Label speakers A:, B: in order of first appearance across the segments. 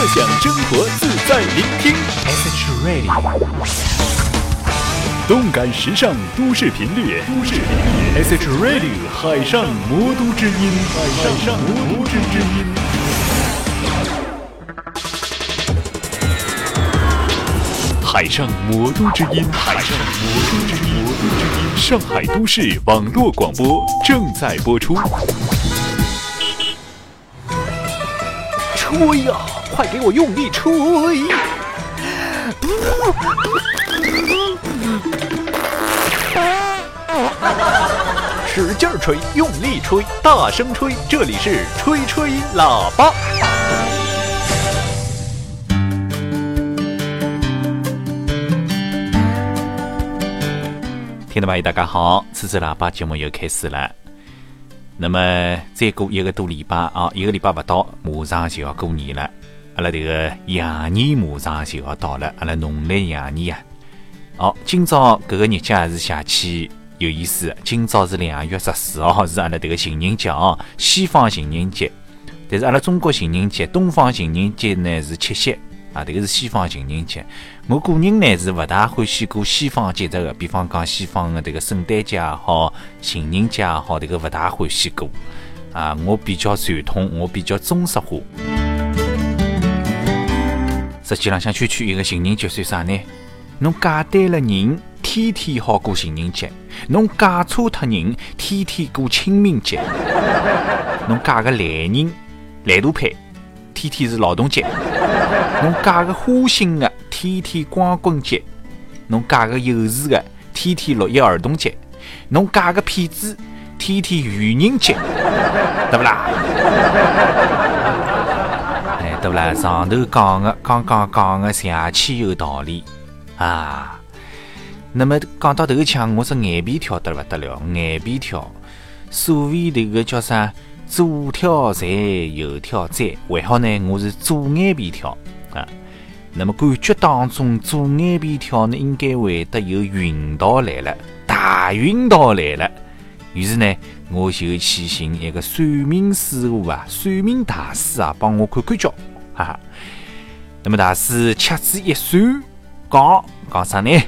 A: 乐享生活，自在聆听。SH Radio。动感时尚都市频率，都市频率，S H Radio 海上魔都之音，海上魔都之音，海上魔都之音，海上魔都之音，上海都市网络广播正在播出。吹呀，快给我用力吹！使劲吹，用力吹，大声吹，这里是吹吹喇叭。听众朋友，大家好，此次喇叭节目又开始了。那么再过一个多礼拜啊，一个礼拜不到，马上就要过年了。阿拉迭个羊年马上就要到了，阿拉农历羊年啊。好，今朝搿个日节也是邪气。有意思，今朝是两月十四号，是阿拉迭个情人节哦，西方情人节。但是阿拉中国情人节、东方情人节呢是七夕啊，这个是西方情人节。我个人呢是勿大欢喜过西方节日的，比方讲西方的迭个圣诞节也好，情人节也好，这个勿大欢喜过啊。我比较传统，我比较中式化。实际浪想区区一个情人节算啥呢？侬嫁对了人。天天好过情人节，侬嫁错脱人，天天过清明节。侬嫁个懒人、懒惰派，天天是劳动节。侬嫁个花心的，天天光棍节。侬嫁个幼稚的，天天六一儿童节。侬嫁个骗子，天天愚人节，对不啦？对不啦？上头讲的，刚刚讲的，下去有道理啊。那么讲到头腔，我是眼皮跳得不得了，眼皮跳。所谓这个叫啥？左跳财，右跳再。还好呢，我是左眼皮跳啊。那么感觉当中，左眼皮跳呢，应该会得有运道来了，大运道来了。于是呢，我就去寻一个算命师傅啊，算命大师啊，帮我看看叫，哈。那么大师掐指一算，讲讲啥呢？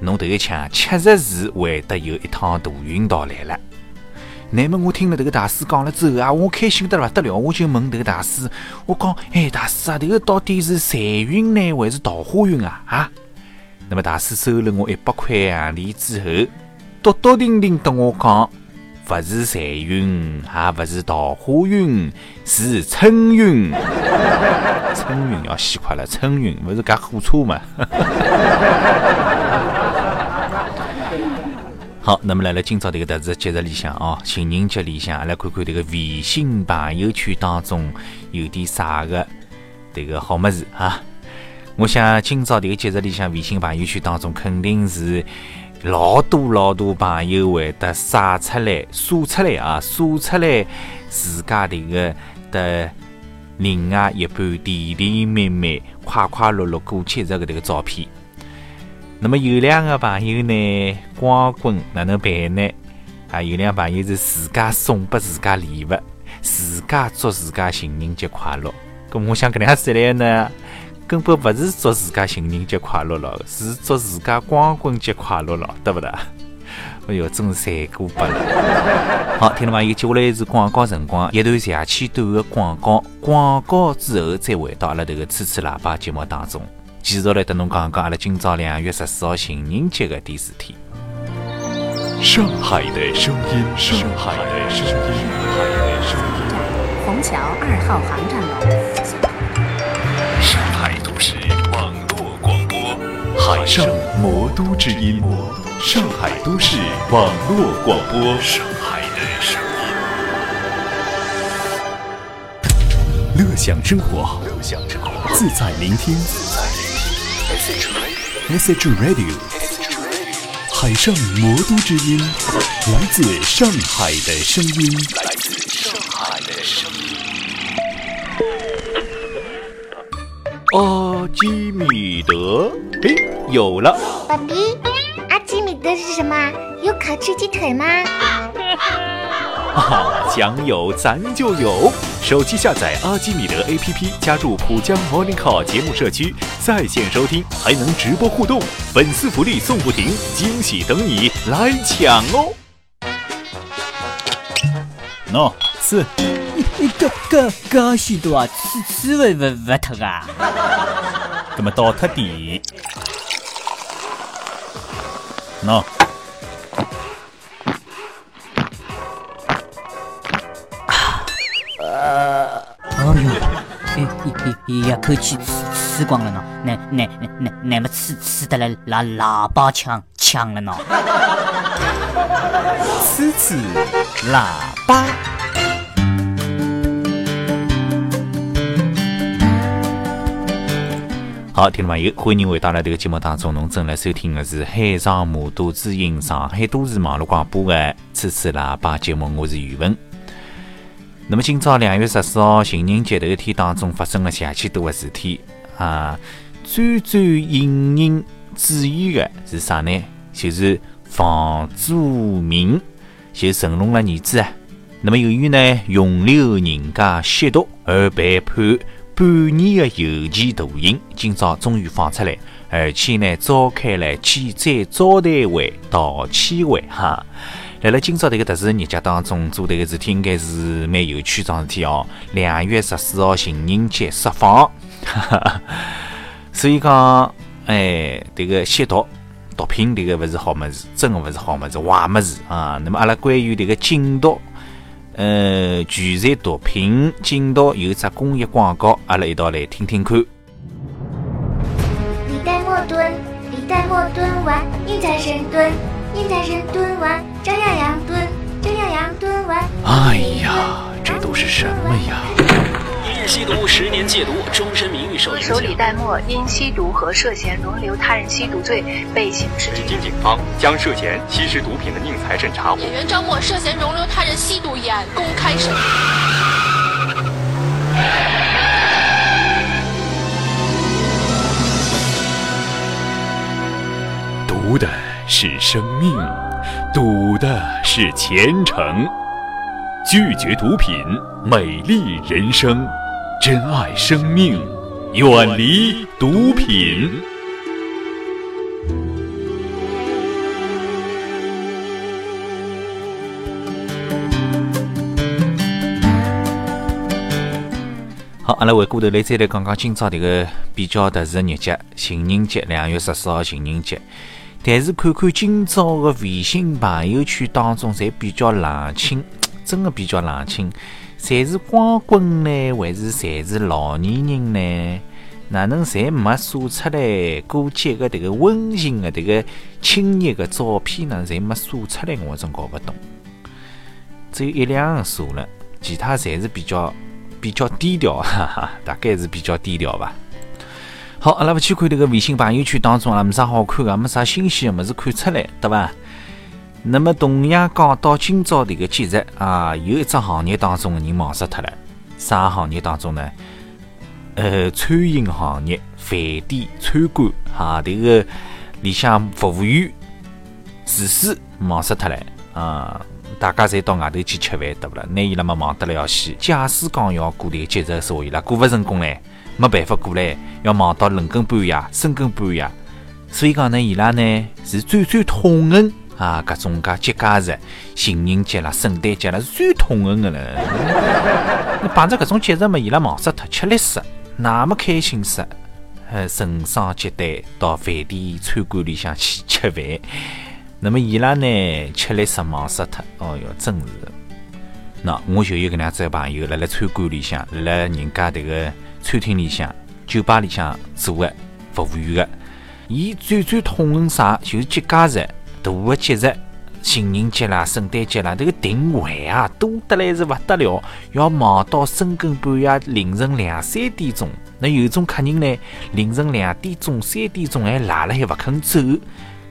A: 侬头一枪确实是会得有一趟大运到来了。那么我听了这个大师讲了之后啊，我开心得不得了，我就问这个大师，我讲，哎，大师啊，这个到底是财运呢，还是桃花运啊？啊？那么大师收了我一百块洋钿之后，笃笃定定跟我讲，不是财运，也不是桃花运，是春运。春运要死快了，春运不是赶火车嘛？好，那么来了今朝这个特殊节日里向哦，情人节里向，来看看这个微信朋友圈当中有点啥个这个好么子啊？我想今朝这个节日里向，微信朋友圈当中肯定是老多老多朋友会得晒出来、晒出来啊，晒出来自家这个的另外一半甜甜蜜蜜、快快乐乐过节日的这个照片。那么有两个朋友呢，光棍哪能办呢？啊，有两朋友是自家送拨自家礼物，自家祝自家情人节快乐。咁我想搿两说来呢，根本不是祝自家情人节快乐了，是祝自家光棍节快乐了，对不对？哎哟，真是残酷不了。好，听众朋友，接下来是广告辰光，一段下期短的广告，广告之后再回到阿拉这个吹吹喇叭节目当中。继续来跟侬讲讲阿拉今朝两月十四号情人节的第四天。上海的声音，上海的声音，上海的声音。
B: 虹桥二号航站楼。
A: 海上魔都之音。上海都市网络广播，上海的声音。乐享生活，乐享生活，自在聆听。Message Radio，海上魔都之音，来自上海的声音。阿基米德，哎，有了。
C: 爸比，阿基米德是什么？有烤翅鸡腿吗？
A: 哈哈，想有咱就有。
D: 手机下载阿基米德 APP，加入浦江 Morning Call 节目社区，在线收听，还能直播互动，粉丝福利送不停，惊喜等你来抢哦！
E: 喏，吃，
F: 你搿搿搿许多啊，吃吃勿勿勿脱啊！
E: 搿么倒脱点，喏。
F: 一一口气吃吃光了喏，那那那那么吃吃得来拿喇叭腔腔了喏，
E: 吃吃喇叭。
A: 好，听众朋友，欢迎回到了这个节目当中。侬正在收听的是海上摩都之音上海都市网络广播的《吃吃喇叭》节目，我是宇文。那么今朝两月十四号情人节头一天当中发生了邪气多的事体啊！最最引人注意的是啥呢？就是房祖名就成龙了儿子啊。那么由于呢容留人家吸毒而被判半年的有期徒刑，今朝终于放出来，而且呢召开了记者招待会、道歉会哈。辣辣今朝这个特殊日节当中做这个事体，应该是蛮有趣桩事体哦。两月十四号情人节释放，所以讲，哎，这个吸毒、毒品，这个勿是好么子，真的勿是好么子，坏么子啊。那么阿拉关于这个禁毒、呃，拒绝毒品进到有只公益广告，阿拉一道来听听看。
C: 李代沫蹲，李代沫蹲完，宁财神蹲。宁财神蹲完，张亚洋蹲，张亚洋蹲完。
A: 哎呀，这都是什么呀？
G: 吸毒，十年戒毒，终身名誉受影响。
H: 歌手李代沫因吸毒和涉嫌容留他人吸毒罪被刑事拘
D: 今警方将涉嫌吸食毒品的宁财神查获。
I: 演员张默涉嫌容留他人吸毒一案公开审理。
D: 毒的。是生命，赌的是前程。拒绝毒品，美丽人生，珍爱生命，远离毒品。
A: 好，阿拉回过头来再来讲讲今朝这个比较特殊的日节——情人节，两月十四号情人节。但是看看今朝的微信朋友圈当中，侪比较冷清，真的比较冷清。侪是光棍呢，还是侪是老年人呢？哪能侪没晒出来过节的这个温馨的这个亲热的照片呢？侪没晒出来，我真搞不懂。只有一两个晒了，其他侪是比较比较低调，哈哈，大概是比较低调吧。好，阿拉勿去看这个微信朋友圈当中啊，没啥好看的，没啥新鲜的物事看出来，对伐？那么同样讲到今朝这个节日啊，有一只行业当中的人忙死脱了，啥行业当中呢？呃，餐饮行业、饭店、餐馆哈，这个里向服务员、厨师忙死脱了啊！大家侪到外头去吃饭，对不啦？拿伊拉么忙得了要死。假使讲要过这个节日，说伊拉过勿成功嘞。没办法过来，要忙到轮更半夜、深更半夜，所以讲呢，伊拉呢是最最痛恨啊，各种介节假日、情人节啦、圣诞节啦，是最痛恨的了。那碰着搿种节日嘛，伊拉忙死脱，吃力死，那么开心死，呃，成双结对到饭店、餐馆里向去吃饭，那么伊拉呢吃力死忙死脱，哦哟，真是。那我就有搿能样子个朋友，辣辣餐馆里向，辣辣人家迭个。餐厅里向、酒吧里向做的服务员的，伊最最痛恨啥？就是节假日、大的节日、情人节啦、圣诞节啦，这个订位啊多得来是不得了，要忙到深更半夜、凌晨两三点钟。那有种客人呢，凌晨两点钟、三点钟还赖了还不肯走，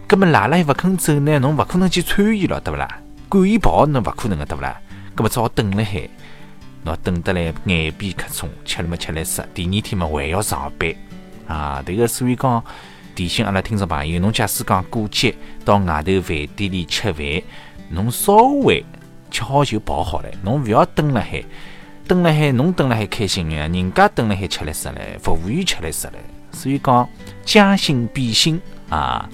A: 葛么赖了还不肯走呢？侬不可能去催伊了，对不啦？赶伊跑侬不可能的，对不啦？葛么只好等了海。喏，等得来眼皮磕冲，吃了么吃来死。第二天嘛还要上班啊！这个所以讲提醒阿拉听众朋友，侬假使讲过节到外头饭店里吃饭，侬稍微吃好就跑好了，侬勿要等了海。
J: 等了海，侬等了海开心呀，人家等了海吃力死嘞，服务员吃力死嘞。所以讲将心比心啊。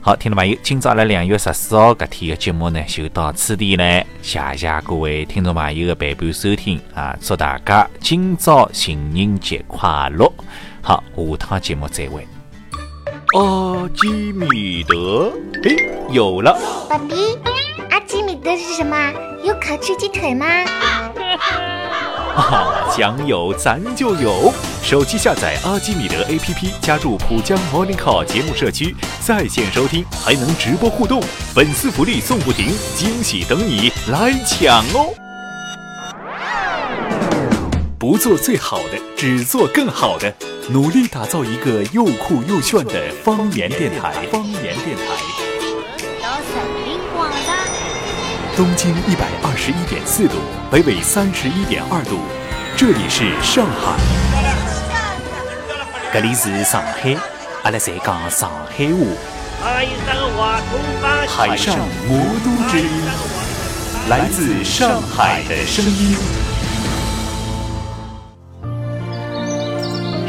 J: 好，听众朋友，今朝阿拉两月十四号搿天的节目呢，就到此地了。谢谢各位听众朋友的陪伴收听啊！祝大家今朝情人节快乐！好，下趟节目再会。
A: 阿基米德，哎，有了！
C: 爸比，阿基米德是什么？有烤翅鸡腿吗？
A: 哈啊，想有咱就有！手机下载阿基米德 APP，加入浦江 Morning Call 节目社区，在线收听，还能直播互动，粉丝福利送不停，惊喜等你来抢哦！不做最好的，只做更好的，努力打造一个又酷又炫的方言电台。方言电台。东经一百二十一点四度，北纬三十一点二度，这里是上海。
K: 这里是上海，阿拉在讲上海话。
A: 海上魔都之音，来自上海的声音。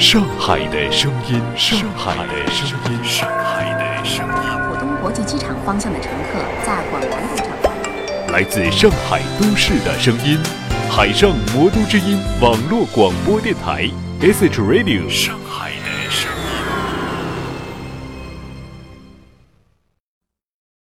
A: 上海的声音，上海的声音，上海的声音。
B: 浦东国际机场方向的乘客在广南路上。
A: 来自上海都市的声音，海上魔都之音。网络广播电台，SH Radio。